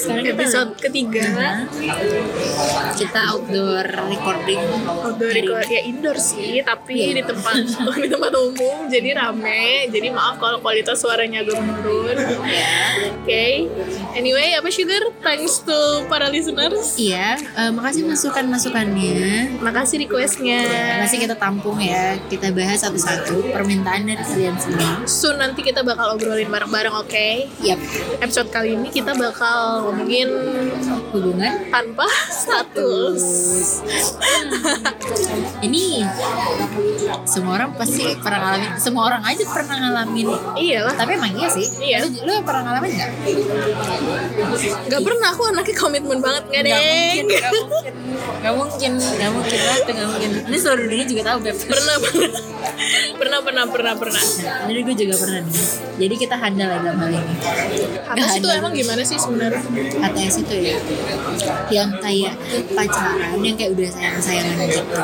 Sekarang Episode ketiga kita outdoor recording. outdoor record ya indoor sih, tapi di tempat di tempat umum jadi rame. Jadi maaf kalau kualitas suaranya agak menurun. Oke. Anyway, apa Sugar? Thanks to para listeners. Iya, eh, makasih masukan-masukannya. Makasih requestnya. Masih kita tampung ya, kita bahas satu-satu permintaan dari kalian semua. Soon nanti kita bakal obrolin bareng-bareng, oke? Yap, Episode kali ini kita bakal ngomongin hubungan tanpa status. ini semua orang pasti pernah ngalamin, semua orang aja pernah ngalamin. Iyalah. Tapi emang iya sih. Iya. Lu, lu pernah ngalamin nggak? Gak pernah aku anaknya komitmen banget nggak deh. Nggak mungkin, nggak mungkin, nggak mungkin nggak mungkin. Ini seluruh dunia juga tahu Beb. Pernah pernah pernah pernah pernah pernah. Jadi gue juga pernah nih. Jadi kita handal ya dalam hal ini. HTS itu emang gimana sih sebenarnya? HTS itu ya yang kayak pacaran yang kayak udah sayang-sayangan gitu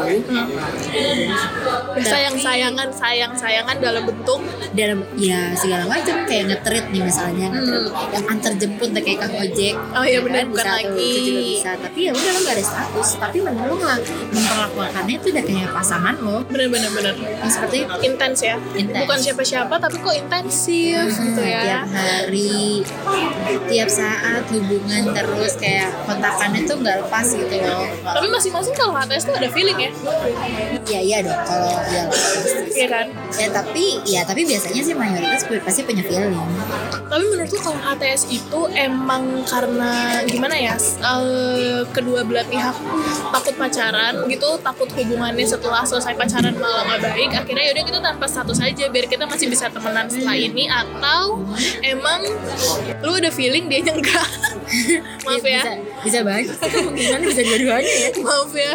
Sayang sayangan sayang sayangan dalam bentuk dalam ya segala macam kayak ngetrit nih misalnya ngetrit yang antar jemput deh kayak kang ojek Oh iya, Ya benar, kan, bukan bisa tuh, lagi. juga bisa tapi ya udah lo gak ada status tapi memang lo nggak memperlakukannya itu udah kayak pasangan lo bener-bener bener yang seperti itu intens ya. Intens. Bukan siapa-siapa tapi kok intensif gitu tiap ya. hari tiap saat hubungan terus kayak kontakannya tuh nggak lepas gitu loh Tapi masing-masing kalau HTS tuh ada feeling ya. ya iya dong kalau ya Iya kan? ya tapi ya tapi biasanya sih mayoritas pasti punya feeling Tapi menurutku kalau HTS itu emang karena gimana ya? eh, kedua belah pihak takut pacaran gitu, takut hubungannya setelah selesai pacaran malah nggak baik. Akhirnya yaudah kita tanpa status aja biar kita masih bisa temenan setelah ini atau emang lu ada feeling dia enggak. Maaf ya. bisa bisa banget sih kemungkinan bisa dua-duanya ya Maaf ya.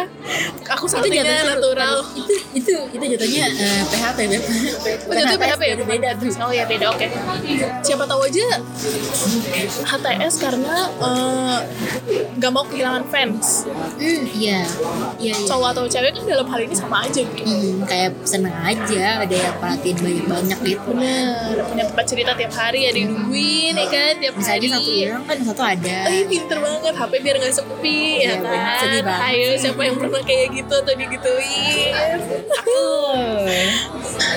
Aku itu satunya jatuhnya natural. itu itu itu jatuhnya eh, PHP beb Oh, jatuhnya Bukan PHP ya? beda tuh Oh ya beda oke. Siapa tahu aja HTS karena eh, nggak mau kehilangan fans. hmm iya iya iya Cowok atau cewek kan dalam hal ini sama aja gitu. Hmm, kayak seneng aja ada yang perhatiin banyak-banyak gitu Bener, punya tempat cerita tiap hari ada yang nungguin ya kan tiap bisa hari. satu hilang kan satu ada Oh iya pinter banget, HP biar gak sepi Iya, ya kan? Sedih banget. Ayo siapa yang pernah kayak gitu atau digituin? Aku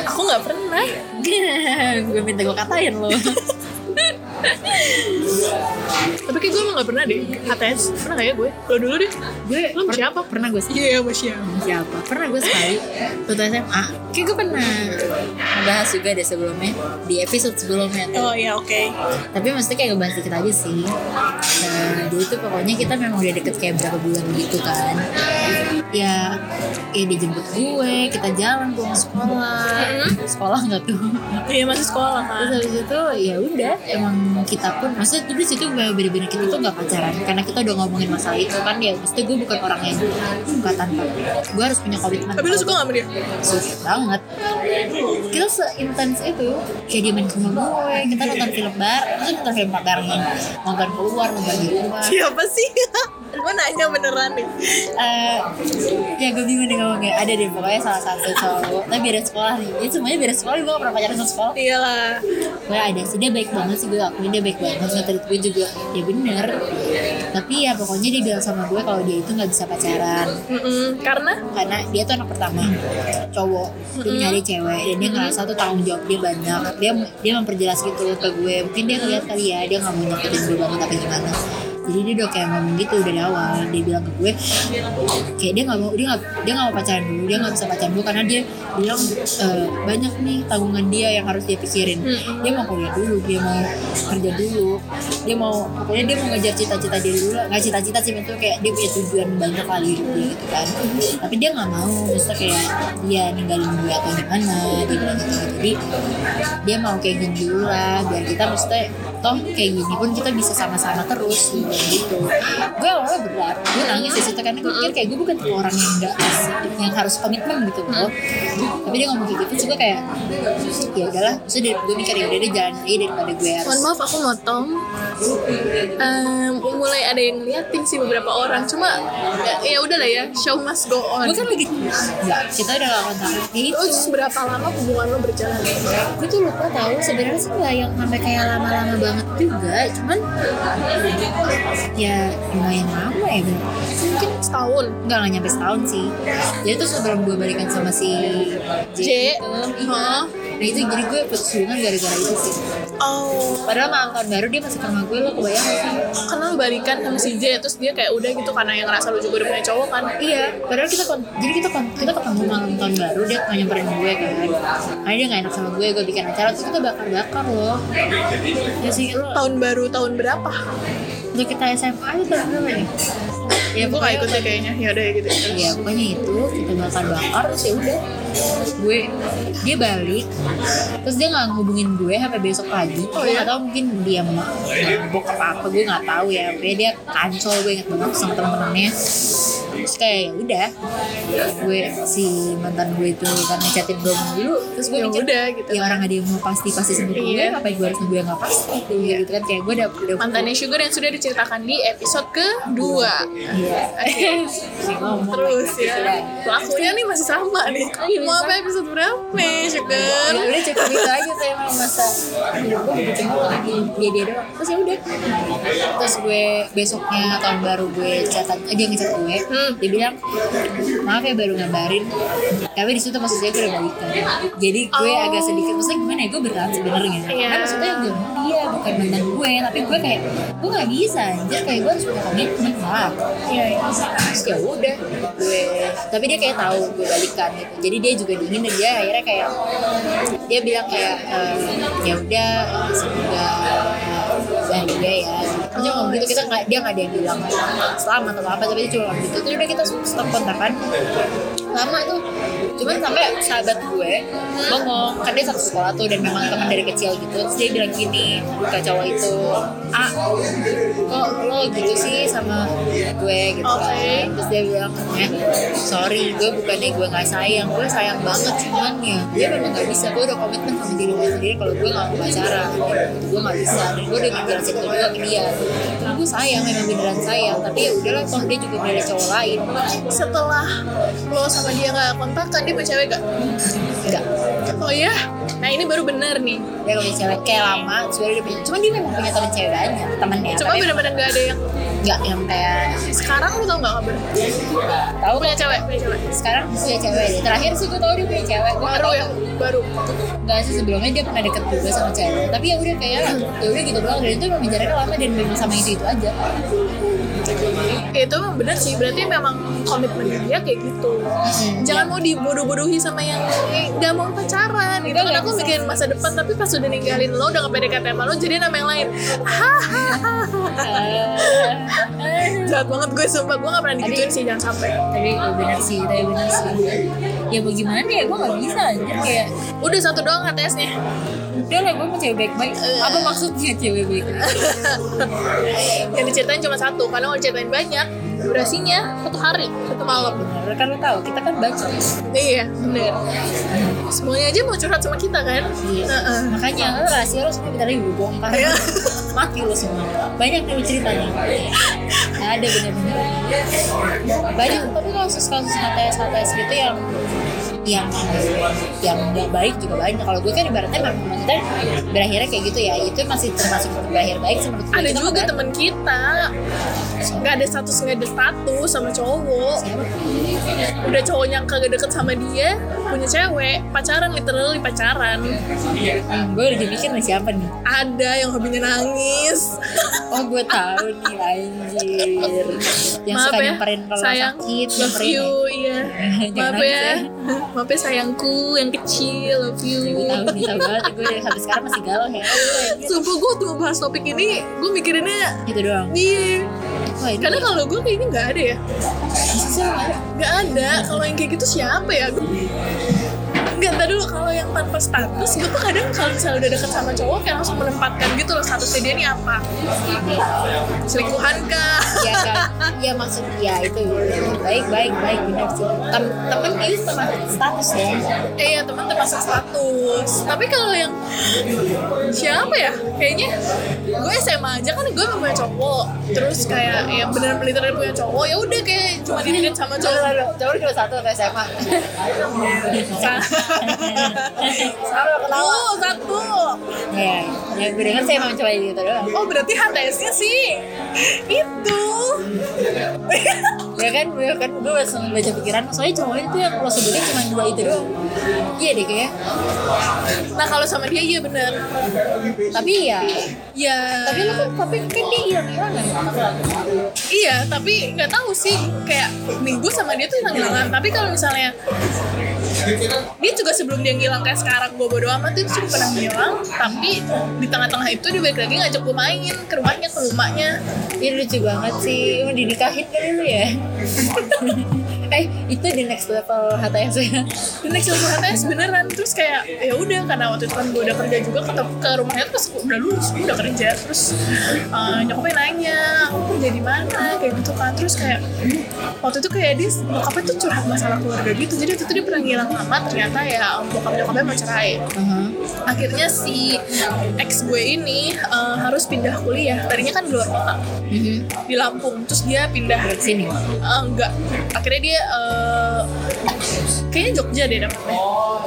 Aku gak pernah. Gue minta gue katain lo Tapi kayak gue emang gak pernah deh HTS, pernah gak ya gue? Lo dulu deh gue Lo sama siapa? pernah gue sih. Iya sama siapa? Siapa? Pernah gue sekali waktu SMA kayak gue pernah. Ngebahas juga deh sebelumnya di episode sebelumnya tuh. Oh iya oke. Tapi maksudnya kayak ngebahas dikit aja sih. Nah, jadi tuh pokoknya kita memang udah deket kayak berapa bulan gitu kan ya kayak dijemput gue kita jalan pulang sekolah. Sekolah nggak tuh? Iya masih sekolah kan terus habis itu ya udah emang kita pun maksudnya dulu situ bener-bener kita tuh nggak pacaran. Karena kita udah ngomongin masalah itu kan ya maksudnya gue bukan orang yang suka tanpa. Gue harus punya komitmen. Tapi lo suka gak sama dia? suka banget. Kita seintens itu kayak dia main ke rumah gue kita nonton film bareng kita nonton film barengan nonton keluar nonton di rumah. Siapa sih? Gue nanya beneran nih. Eh, ya gue bingung nih ngomongnya. Ada deh pokoknya salah satu cowok. Tapi beda sekolah nih. Itu semuanya beda sekolah gue gak pernah pacaran sama sekolah. Iyalah. Gue ada sih. Dia baik banget sih gue akuin dia baik banget. Ngetrit gue juga. Ya bener. Tapi ya pokoknya dia bilang sama gue kalau dia itu nggak bisa pacaran. Mm-mm. Karena? Karena dia tuh anak pertama cowok. Dia punya adik cewek. Dan dia ngerasa tuh tanggung jawab dia banyak. Dia dia memperjelas gitu ke gue. Mungkin dia ngeliat kali ya dia nggak mau nyakitin gue banget apa gimana jadi dia udah kayak ngomong gitu dari awal. Dia bilang ke gue kayak dia nggak mau dia nggak dia nggak mau pacaran dulu dia nggak bisa pacaran dulu karena dia bilang "Eh, banyak nih tanggungan dia yang harus dia pikirin. Dia mau kuliah dulu dia mau kerja dulu dia mau pokoknya dia mau ngejar cita-cita dia dulu nggak cita-cita sih itu kayak dia punya tujuan banyak kali hidup dia gitu kan. Tapi dia nggak mau maksudnya kayak dia ninggalin gue atau gimana dia bilang gitu. Jadi dia mau kayak gini dulu lah biar kita maksudnya toh kayak gini pun kita bisa sama-sama terus gitu gitu gue awalnya berat gue nangis di situ karena gue pikir kayak gue bukan tipe orang yang nggak yang harus komitmen gitu loh tapi dia ngomong kayak gitu juga kayak ya udahlah terus gue mikir ya udah dia jalan aja daripada gue harus Mohon maaf aku motong. Em, mulai ada yang ngeliatin sih beberapa orang. Cuma ya, ya udah lah ya, show must go on. gue kan lagi nggak kita udah gak kontak ya itu Terus berapa lama hubungan lo berjalan? gue tuh lupa tahu sebenarnya sih nggak yang sampai kayak lama-lama banget juga cuman ya lumayan lama ya. Mungkin setahun. nggak nggak nyampe setahun sih jadi tuh sebelum gue balikan sama si J, J. itu iya nah itu jadi gue putus hubungan gara-gara itu sih Oh, padahal malam tahun baru dia masih ke rumah gue lo kebayang gak sih karena lo balikan sama si J, terus dia kayak udah gitu karena yang ngerasa lo juga udah punya cowok kan. Iya, padahal kita jadi kita kita ketemu malam tahun baru dia nyamperin gue kan. Karena dia nggak enak sama gue, gue bikin acara terus kita bakar-bakar loh. Ya sih lo Tahun baru tahun berapa? Untuk kita SMA itu tahun berapa ya? Ya gue gak pokoknya ikut deh kayaknya. Ya udah ya gitu. Ya pokoknya itu kita bakar-bakar terus ya udah gue dia balik terus dia nggak ngehubungin gue sampai besok pagi Oh, gue iya? tahu mungkin dia mabuk apa apa gue nggak tahu ya pokoknya dia kancol gue inget banget sama temen-temennya terus kayak ya udah gue si mantan gue itu kan ngechatin gue dulu terus gue Ya mikir udah gitu. ya orang ada yang mau pasti pasti sebut gue Iya. ngapain gue harus nunggu yang nggak pasti gitu kan kayak gue udah udah Mantannya Sugar yang sudah diceritakan di episode kedua. Iya. Ngomong Terus ya, pelakunya nih masih sama nih. Mau apa episode berapa nih, Sugar? ya udah cukup itu aja saya mau masa hidup gue begitu lagi dia dia doang terus ya udah terus gue besoknya tahun baru gue catat eh, dia ngecat gue Hmm. Dia bilang maaf ya baru ngabarin. Tapi di situ maksud saya gue udah balikan. Jadi gue Oh. agak sedikit maksudnya gimana ya gue berat sebenarnya. Iya. karena maksudnya gue mau dia bukan mantan gue. Tapi gue kayak gue nggak bisa anjir. Kayak gue harus punya komitmen lah Iya, iya. terus ya udah gue tapi dia kayak tahu gue balikan gitu. Jadi dia juga dingin dan dia akhirnya kayak dia bilang kayak eh, ya udah semoga bahagia ya. Terus dia ngomong gitu kita nggak dia nggak ada yang bilang selamat atau apa tapi dia cuma gitu. Terus udah kita stop kontakan. Lama tuh cuman sampai sahabat gue ngomong kan dia satu sekolah tuh dan memang teman dari kecil gitu terus dia bilang gini ke cowok itu ah kok lo gitu sih sama gue gitu kan? Terus dia bilang eh sorry gue bukannya gue nggak sayang gue sayang banget cuman ya dia memang nggak bisa gue udah komitmen sama diri gue sendiri kalau gue nggak mau pacaran gitu. gue nggak bisa dan gue udah ngejelasin itu juga ke dia. Karena gue sayang memang beneran sayang tapi ya udahlah toh dia juga punya cowok lain. Setelah lo sama dia gak kontakan, punya cewek gak? enggak Oh iya? Nah ini baru bener nih. dia punya cewek kayak lama sebenarnya dia punya cuman dia memang punya teman cewek banyak temennya Cuma bener-bener gak ada yang nggak yang kayak sekarang lu tau gak kabar? tahu Punya cewek, punya cewek. sekarang punya cewek deh terakhir sih gue tau dia punya cewek gue Baru ya, baru. Enggak sih sebelumnya dia pernah deket juga sama cewek tapi ya udah kayak ya udah gitu doang dan itu memang jaraknya lama dan memang sama itu itu aja Ya, itu emang bener sih, berarti memang komitmen dia kayak gitu. Jangan mau dibodoh-bodohi sama yang gak mau pacaran gitu. Kan aku mikirin masa depan tapi pas udah ninggalin lo udah gak PDKT sama lo jadi nama yang lain. Jahat banget gue sumpah. Gue gak pernah digituin sih jangan sampai. tapi ya bener sih tapi bener sih. Ya mau gimana ya? Gue gak bisa anjir kayak udah satu doang HTS-nya udah lah gue mau cewek baik-baik. Apa maksudnya cewek baik yang diceritain cuma satu karena kalau diceritain banyak durasinya satu hari satu malam. Bener kan lo tau kita kan baca. Iya bener. Semuanya aja mau curhat sama kita kan? Iya. Makanya lo rahasia lo semua bentar lagi bongkar. Iya. mati lo semua. Banyak nih ceritanya. Ada bener-bener. Banyak tapi kasus-kasus HTS HTS gitu yang yang yang baik juga banyak. Kalau gue kan ibaratnya memang maksudnya berakhirnya kayak gitu ya. Itu masih termasuk berakhir baik sih menurut gue. Ada juga kan- temen kita. Nggak ada status nggak ada status sama cowok. Siapa? Udah cowoknya kagak deket sama dia punya cewek pacaran literally pacaran. Hmm, gue udah mikir nih siapa nih? Ada yang hobinya nangis. Oh gue tahu nih anjir. Yang maaf suka ya nyamperin kalau sakit nyamperin maaf ya. maaf ya sayangku yang kecil love you. Gue tahu nih tahu banget. Gue dari sampai sekarang masih galau ya. Sumpah gue tuh bahas topik ini gue mikirinnya gitu doang. iya. Wah, ini karena kalau gue kayaknya nggak ada ya. Masa sih lo nggak ada? kalau yang kayak gitu siapa ya Enggak, tadi dulu kalau yang tanpa status gue tuh kadang kalau misalnya udah deket sama cowok kayak langsung menempatkan gitu loh statusnya dia ini apa selingkuhan kah Iya kan? Iya maksud ya itu baik baik baik benar sih. Tem temen itu termasuk status ya. eh ya teman termasuk status tapi kalau yang siapa ya kayaknya gue SMA aja kan gue punya cowok terus kayak ya beneran beneran punya cowok ya udah kayak cuma dilihat sama cowok coba cuma satu atau SMA. Satu satu Ya, yang gue denger saya emang coba gitu doang. oh berarti HTS-nya sih itu Ya kan, ya kan gue langsung baca pikiran. Soalnya cowok itu yang lo sebutin cuma dua itu doang. Iya deh kayak. nah kalau sama dia iya bener Tapi ya, ya tapi lo kan tapi kan dia hilangan. Iya, tapi nggak tahu sih kayak minggu sama dia tuh hilang-hilangan. Tapi kalau misalnya dia juga sebelum dia ngilang kayak sekarang gue bodo amat itu juga pernah ngilang. Tapi di tengah-tengah itu dia balik lagi ngajak gue main ke rumahnya ke rumahnya. Ini lucu banget sih. Mau dinikahin kali lu ya? eh, itu di next level HTS ya. Dan next level HTS beneran. Terus kayak ya udah karena waktu itu kan gue udah kerja juga ke, ke rumahnya tuh pas udah lulus gue udah kerja. Terus uh, nyokapnya nanya aku kerja di mana? Kayak gitu kan. Terus kayak waktu itu kayak dia nyokapnya tuh curhat masalah keluarga gitu. Jadi waktu itu dia pernah ngilang lama ternyata ya bokap nyokapnya mau cerai. Uh-huh. akhirnya si ex gue ini uh, harus pindah kuliah. Tadinya kan di luar kota. Mhm. di Lampung. Terus dia pindah. Ke sini. Uh, enggak. Akhirnya dia uh, kayaknya Jogja deh dapetnya.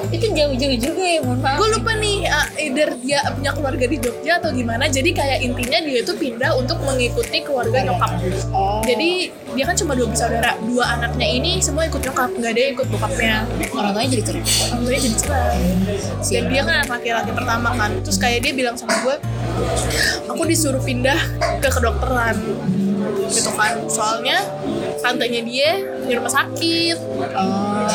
Itu jauh-jauh juga ya, mohon maaf. gue lupa nih uh, either dia punya keluarga di Jogja atau gimana. Jadi kayak intinya dia itu pindah untuk mengikuti keluarga nyokap. Oh. jadi dia kan cuma dua bersaudara. Dua anaknya ini semua ikut nyokap nggak ada yang ikut bokapnya. Orang tuanya jadi cerai. orang tuanya jadi cerai. Dan dia kan anak laki-laki pertama kan. Terus kayak dia bilang sama gue aku disuruh pindah ke kedokteran gitu kan. Soalnya tantenya dia di rumah sakit Oh.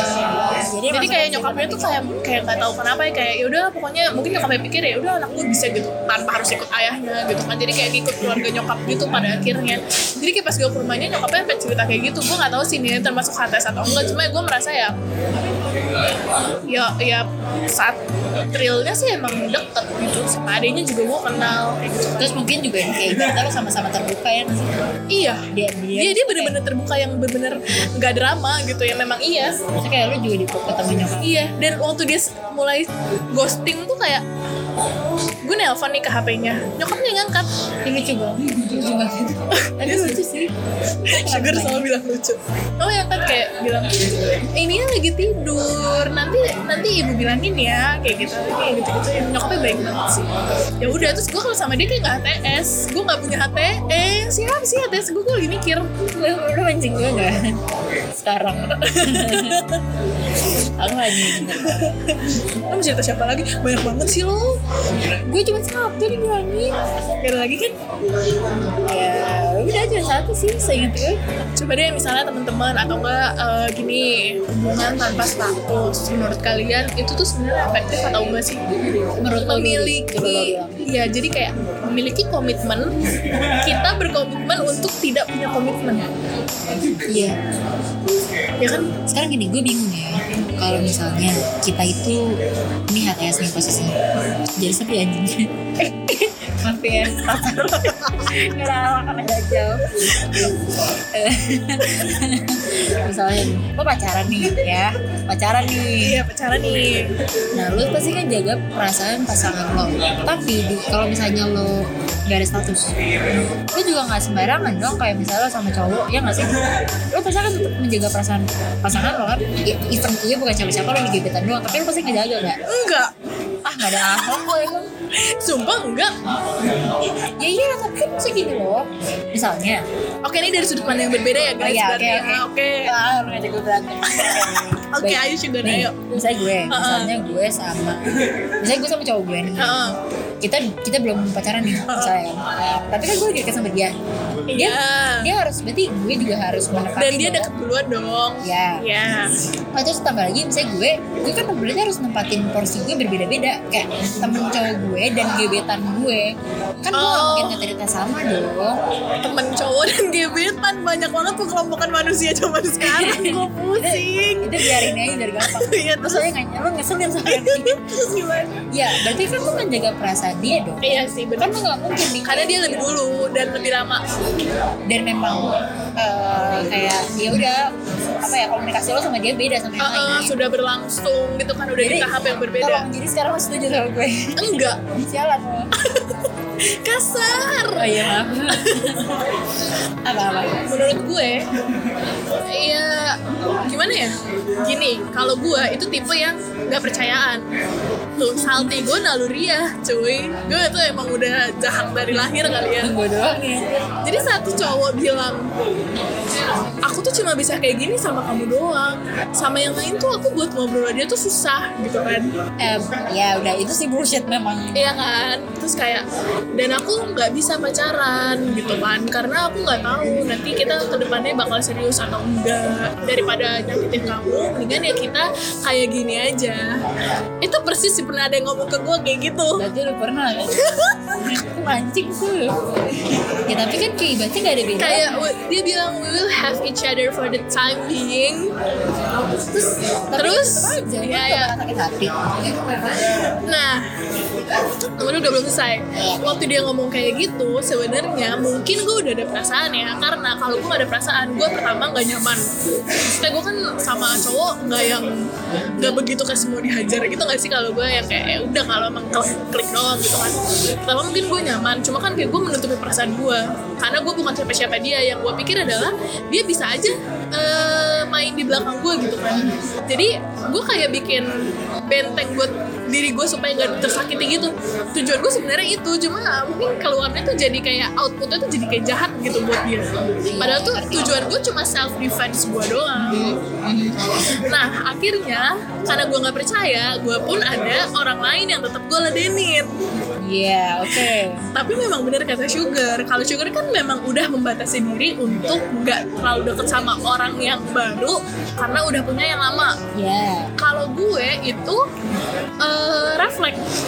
Jadi, jadi kayak nyokapnya tuh kayak kayak nggak tahu kenapa ya kayak ya udah pokoknya mungkin nyokapnya pikir ya udah anak gue bisa gitu tanpa harus ikut ayahnya gitu kan. Jadi kayak ngikut keluarga nyokap gitu pada akhirnya. Jadi kayak pas gue ke rumahnya nyokapnya sampai cerita kayak gitu. Gue nggak tahu sih ini termasuk HTS atau enggak cuma gue merasa ya ya ya saat thrillnya sih emang deket gitu sama adanya juga gue kenal gitu Terus mungkin juga yang kayak gitu lo sama-sama terbuka ya sih? iya Dia dia. dia dia bener-bener terbuka yang bener-bener nggak drama gitu ya memang iya Maksudnya kayak lo juga di ketemu nyokap. Iya, dan waktu dia mulai ghosting tuh kayak gue nelpon nih ke HP-nya, nyokapnya nggak ngangkat. Ini lucu banget. Lucu banget. Lucu sih. Sugar selalu bilang lucu. Oh ya kan kayak bilang ini lagi tidur, nanti nanti ibu bilangin ya kayak gitu kayak gitu gitu. Nyokapnya baik banget sih. Ya udah terus gue kalau sama dia kayak nggak HTS, gue nggak punya HTS. Siapa sih HTS gue? Gue lagi mikir. Lo mancing gue gak? Sekarang. Aku lagi. Lo cerita siapa lagi? Banyak banget sih lo. Gue cuma satu dibilangin. Gak ada lagi kan? Ya udah aja satu sih. Seingat gue. coba deh misalnya teman-teman atau enggak eh, gini hubungan tanpa status menurut kalian itu tuh sebenarnya efektif atau enggak sih Menurut memiliki ya jadi kayak memiliki komitmen kita berkomitmen untuk tidak punya komitmen Iya. Ya kan Sekarang gini, gue bingung ya. Kalau misalnya kita itu ini HTS nih posisinya. Jadi sepi anjing. Maaf ya, karena gajal. Eh, misalnya, lo pacaran nih ya, pacaran nih. iya pacaran nih Nah, lo pasti kan jaga perasaan pasangan lo. Tapi kalau misalnya lo gak ada status, lo juga nggak sembarangan dong. Kayak misalnya lo sama cowok, ya nggak sih? Lo pasti kan tetap menjaga perasaan pasangan lo kan. I- Even iya bukan siapa-siapa lo di gebetan doang, tapi lo pasti ngejaga gak? enggak Ah nggak ada akhlak kok emang. sumpah enggak Ya iya, tapi kan bisa gini loh. Misalnya, oke ini dari sudut pandang yang berbeda ya oh guys iya, oke berarti oke. ya. oke Ah, lo ngajak gue berantem. oke ayo sugar ayo misalnya gue, misalnya gue sama, misalnya gue sama cowok gue nih. Kita kita belum pacaran nih misalnya kan tapi kan gue lagi deket sama dia. Dia Iya. dia harus berarti gue juga harus menepati dan dia deket duluan dong. Ya ya nah, terus tambah lagi misalnya gue gue kan berarti harus nempatin porsi gue berbeda-beda. Kayak temen cowok gue dan gebetan gue. Kan gue Oh. mungkin cerita sama dong. Temen cowok dan gebetan banyak banget tuh kelompokan manusia zaman sekarang gue pusing. Itu biarin aja dari gampang. Iya, terus saya nggak lo ngeselin sama dia. Terus gimana? Ya berarti kan lo menjaga perasaan dia dong. Iya sih kan benar lo nggak mungkin nih. Karena dia lebih dulu dan lebih lama. Dan memang eh, kayak ya udah apa ya komunikasi lo sama dia beda sama yang Uh-uh, lain. sudah berlangsung gitu kan udah di Jadi, tahap yang berbeda. tolong jadi sekarang lo setuju sama gue? Enggak. Sialan lo. Kasar. Oh iya maaf. Apa apa menurut gue ya gimana ya? Gini kalau gue itu tipe yang nggak percayaan. Tuh salty gue naluriah cuy. Gue tuh emang udah jahat dari lahir kali ya. Gue doang ya. Jadi satu cowok bilang aku tuh cuma bisa kayak gini sama kamu doang. Sama yang lain tuh aku buat ngobrol dia tuh susah gitu kan. Em, ya udah itu sih bullshit memang. Iya kan, terus kayak dan aku nggak bisa pacaran gitu kan, karena aku nggak tahu nanti kita ke depannya bakal serius atau enggak. Daripada nyakitin kamu, mendingan ya kita kayak gini aja. Itu persis sih pernah ada yang ngomong ke gue kayak gitu. berarti lu pernah kan mancing tuh ya tapi kan kayak berarti gak ada beda Kayak dia bilang we will have each other for the time being. terus Terus, aja ya, ya. sakit hati Nah, kemudian udah belum selesai. Waktu dia ngomong kayak gitu, sebenarnya mungkin gue udah ada perasaan ya. Karena kalau gue gak ada perasaan, gue pertama nggak nyaman. Maksudnya gue kan sama cowok nggak yang nggak begitu kayak semua dihajar gitu nggak sih kalau gue yang kayak ya udah kalau emang klik, klik doang gitu kan. Pertama mungkin gue nyaman, cuma kan kayak gue menutupi perasaan gue. Karena gue bukan siapa-siapa dia. Yang gue pikir adalah dia bisa aja eh, main di belakang gue gitu kan. Jadi gue kayak bikin benteng buat diri gue supaya nggak tersakiti gitu. Tujuan gue sebenarnya itu cuma mungkin keluarnya tuh jadi kayak outputnya tuh jadi kayak jahat gitu buat dia. Padahal tuh tujuan gue cuma self defense gue doang. Nah akhirnya karena gue nggak percaya gue pun ada orang lain yang tetap gue ladenin iya oke. Tapi memang benar kata Sugar. Kalau Sugar kan memang udah membatasi diri untuk nggak terlalu deket sama orang yang baru karena udah punya yang lama. Ya kalau gue itu eh, refleks.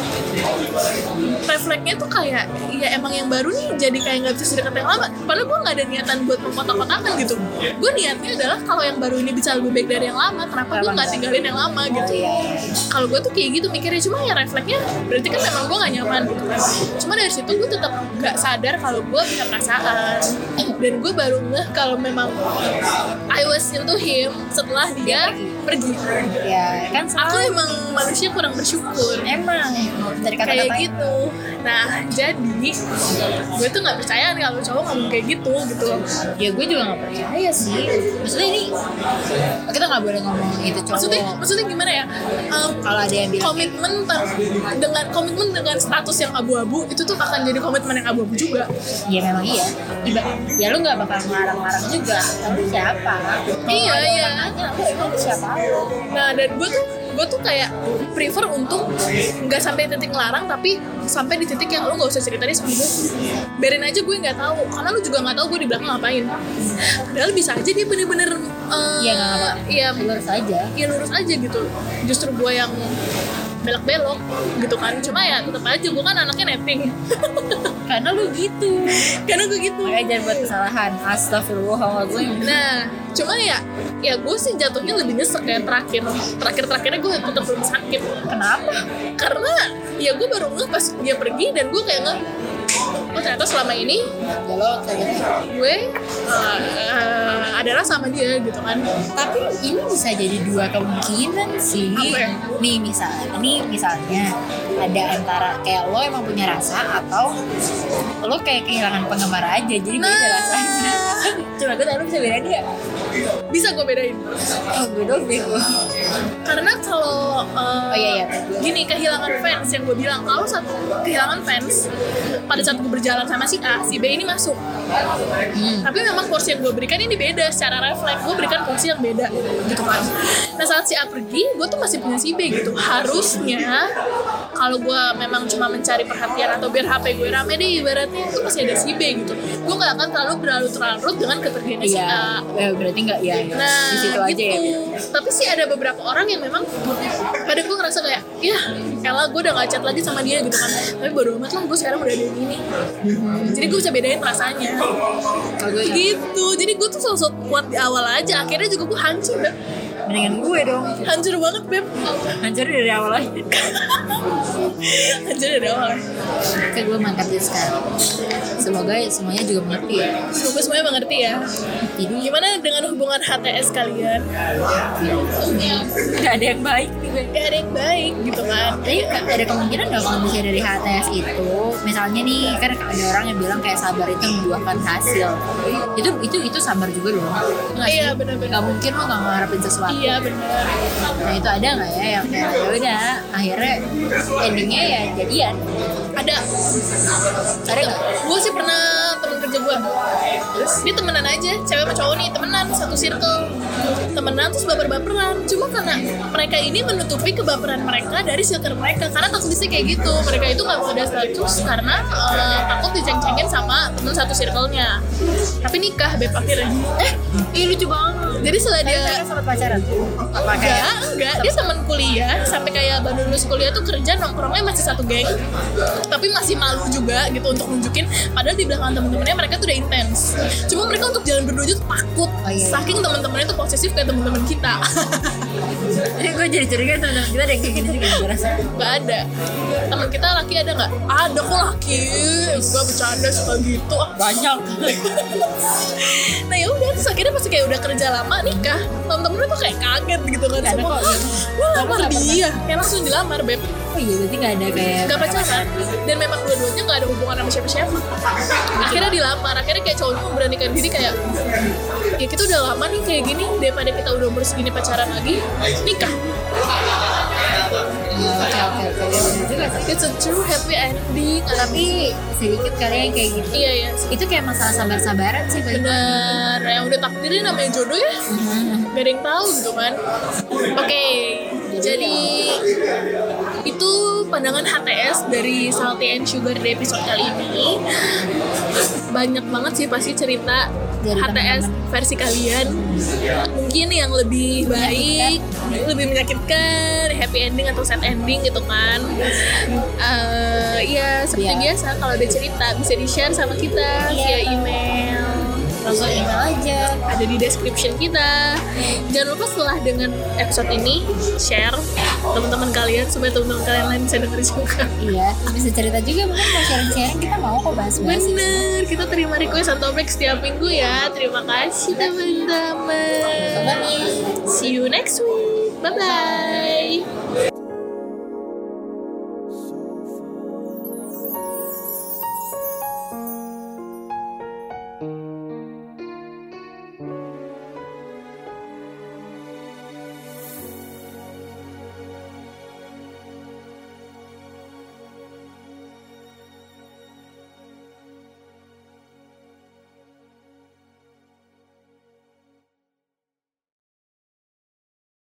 Refleksnya tuh kayak ya emang yang baru nih jadi kayak nggak bisa sedekat yang lama. Padahal gue nggak ada niatan buat mengkotak-kotakan gitu. Gue niatnya adalah kalau yang baru ini bisa lebih baik dari yang lama kenapa gue nggak tinggalin yang lama gitu? Iya. Kalau gue tuh kayak gitu mikirnya. Cuma ya refleksnya berarti kan memang gue gak nyaman cuma dari situ gue tetap gak sadar kalau gue punya perasaan. Dan gue baru ngeh kalau memang I was into him setelah dia pergi. Ya kan aku emang manusia kurang bersyukur. Emang dari kayak kata-kata gitu. Nah jadi gue tuh nggak percaya nih kalau cowok ngomong kayak gitu gitu. Loh ya gue juga gak percaya sih. Maksudnya ini kita gak boleh ngomong itu cowok. Maksudnya maksudnya gimana ya? Um, kalau ada yang bilang komitmen ter- dengan komitmen dengan status yang abu-abu itu tuh akan jadi komitmen yang abu-abu juga. Ya memang iya. Iba, ya lu gak bakal ngarang-ngarang juga. Tapi siapa? Iya, iya. emang siapa Nah dan gue tuh gue tuh kayak prefer untuk nggak sampai titik ngelarang tapi sampai di titik yang lu nggak usah cerita deh sama gue biarin aja gue nggak tahu karena lu juga nggak tahu gue di belakang ngapain. Padahal bisa aja dia bener-bener eh, Iya, nggak apa-apa. iya lurus aja. ya lurus aja gitu. Justru gue yang belok-belok gitu kan. Cuma ya tetap aja gue kan anaknya netting. Karena lu gitu. Karena gue gitu. Makanya jangan buat kesalahan. Astagfirullahaladzim. Nah, cuma ya, ya gue sih jatuhnya lebih nyesek ya terakhir. Terakhir-terakhirnya gue tetap belum sakit. kenapa? Karena ya gue baru ngeh pas dia pergi dan gue kayak ngeh, oh ternyata selama ini ya gue uh, uh, adalah sama dia gitu kan. tapi ini bisa jadi dua kemungkinan sih Apa ya? nih misalnya nih misalnya ada antara kayak lo emang punya rasa atau lo kayak kehilangan penggemar aja jadi beda Nah. rasanya coba gue tanya lo bisa beda dia Bisa gue bedain. oh gue dong bego Karena kalau uh, Oh, iya, iya. gini kehilangan fans yang gue bilang kalau satu kehilangan fans pada saat gue berjalan sama si A, si B ini masuk. hmm. tapi memang porsi yang gue berikan ini beda secara refleks gue berikan porsi yang beda gitu kan nah saat si A pergi gue tuh masih punya si B gitu harusnya kalau gue memang cuma mencari perhatian atau biar HP gue rame deh ibaratnya itu masih ada si B gitu gue gak akan terlalu berlarut-larut dengan kepergiannya si A eh, berarti nggak ya, ya. Nah, di situ aja gitu. ya. Tapi sih ada beberapa orang yang memang kadang gue ngerasa kayak ya elah gue udah gak chat lagi sama dia gitu kan. Tapi bodo amat lah gue sekarang udah ada ini. Jadi gue bisa bedain rasanya. Gue gitu. Jadi gue tuh sosok kuat di awal aja akhirnya juga gue hancur. Mendingan gue dong. hancur banget Beb Hancur dari awal aja. hancur dari awal Kayak gue mantap sih sekarang. Semoga semuanya juga mengerti ya. semoga semuanya mengerti ya Jadi gimana dengan hubungan HTS kalian nggak ada yang baik nih gue. gak ada yang baik gitu kan Tapi ada kemungkinan dong kalau misalnya dari HTS itu, misalnya nih kan ada orang yang bilang kayak sabar itu membuahkan hasil. Itu itu itu sabar juga dong. Nggak sih? Iya, benar-benar. Nggak mungkin lo nggak ngarepin sesuatu. Iya bener Nah itu ada nggak ya yang kayak ya udah akhirnya endingnya ya jadian. ada Ada nggak? gue sih pernah kerja gue dia temenan aja cewek sama cowok nih temenan satu circle. Temenan terus baper-baperan. Cuma karena mereka ini menutupi kebaperan mereka dari circle mereka. Karena toksisnya kayak gitu. Mereka itu nggak mau ada status karena eh, takut diceng-cengin sama temen satu circle-nya. Tapi nikah beb akhirnya. Eh ini lucu banget. Jadi setelah dia sempat pacaran. Enggak, enggak. Dia teman kuliah. Sampai kayak baru lulus kuliah tuh kerja nongkrongnya masih satu geng. Tapi masih malu juga gitu untuk nunjukin. Padahal di belakang temen-temennya mereka tuh udah intens. Cuma mereka untuk jalan berdua aja tuh takut. Oh, iya. Saking temen-temennya tuh posesif kayak temen-temen kita. Jadi gue jadi curiga teman kita ada yang kayak gini juga gue rasa. Gak ada. Temen kita laki ada nggak? Ada kok laki. Gua bercanda suka gitu. Ah, Banyak. nah ya udah terus akhirnya pas kayak udah kerja lama nikah temen-temennya tuh kayak kaget gitu kan semua kok, gitu. wah lamar nggak dia kayak langsung dilamar beb Oh iya berarti nggak ada kayak. gak pacaran dan memang dua-duanya gak ada hubungan sama siapa-siapa akhirnya dilamar akhirnya kayak cowoknya memberanikan diri kayak ya kita udah lama nih kayak gini daripada kita udah umur segini pacaran lagi nikah. Oke oke oke. Ya, sih. it's a true happy ending Tapi sedikit kali yang kayak gitu. iya ya Itu kayak masalah sabar-sabaran sih bener. Yang udah takdirnya namanya jodoh ya. Gak ada yang tahu gitu kan. Oke jadi itu pandangan HTS dari Salty and Sugar di episode kali ini. Banyak banget sih pasti cerita Dari HTS teman-teman. versi kalian mungkin yang lebih baik lebih menyakitkan happy ending atau sad ending gitu kan Eh, ya seperti Iya. biasa kalau ada cerita bisa di share sama kita Iya. via email Langsung email aja. ada di description kita. Jangan lupa setelah dengan episode ini share teman-teman kalian supaya teman-teman kalian lain bisa denger juga. Iya, bisa cerita juga mungkin mau sharing-sharing kita mau kok bahas-bahas. Bener, kita terima request atau topik setiap minggu ya. Terima kasih teman-teman. See you next week. Bye bye.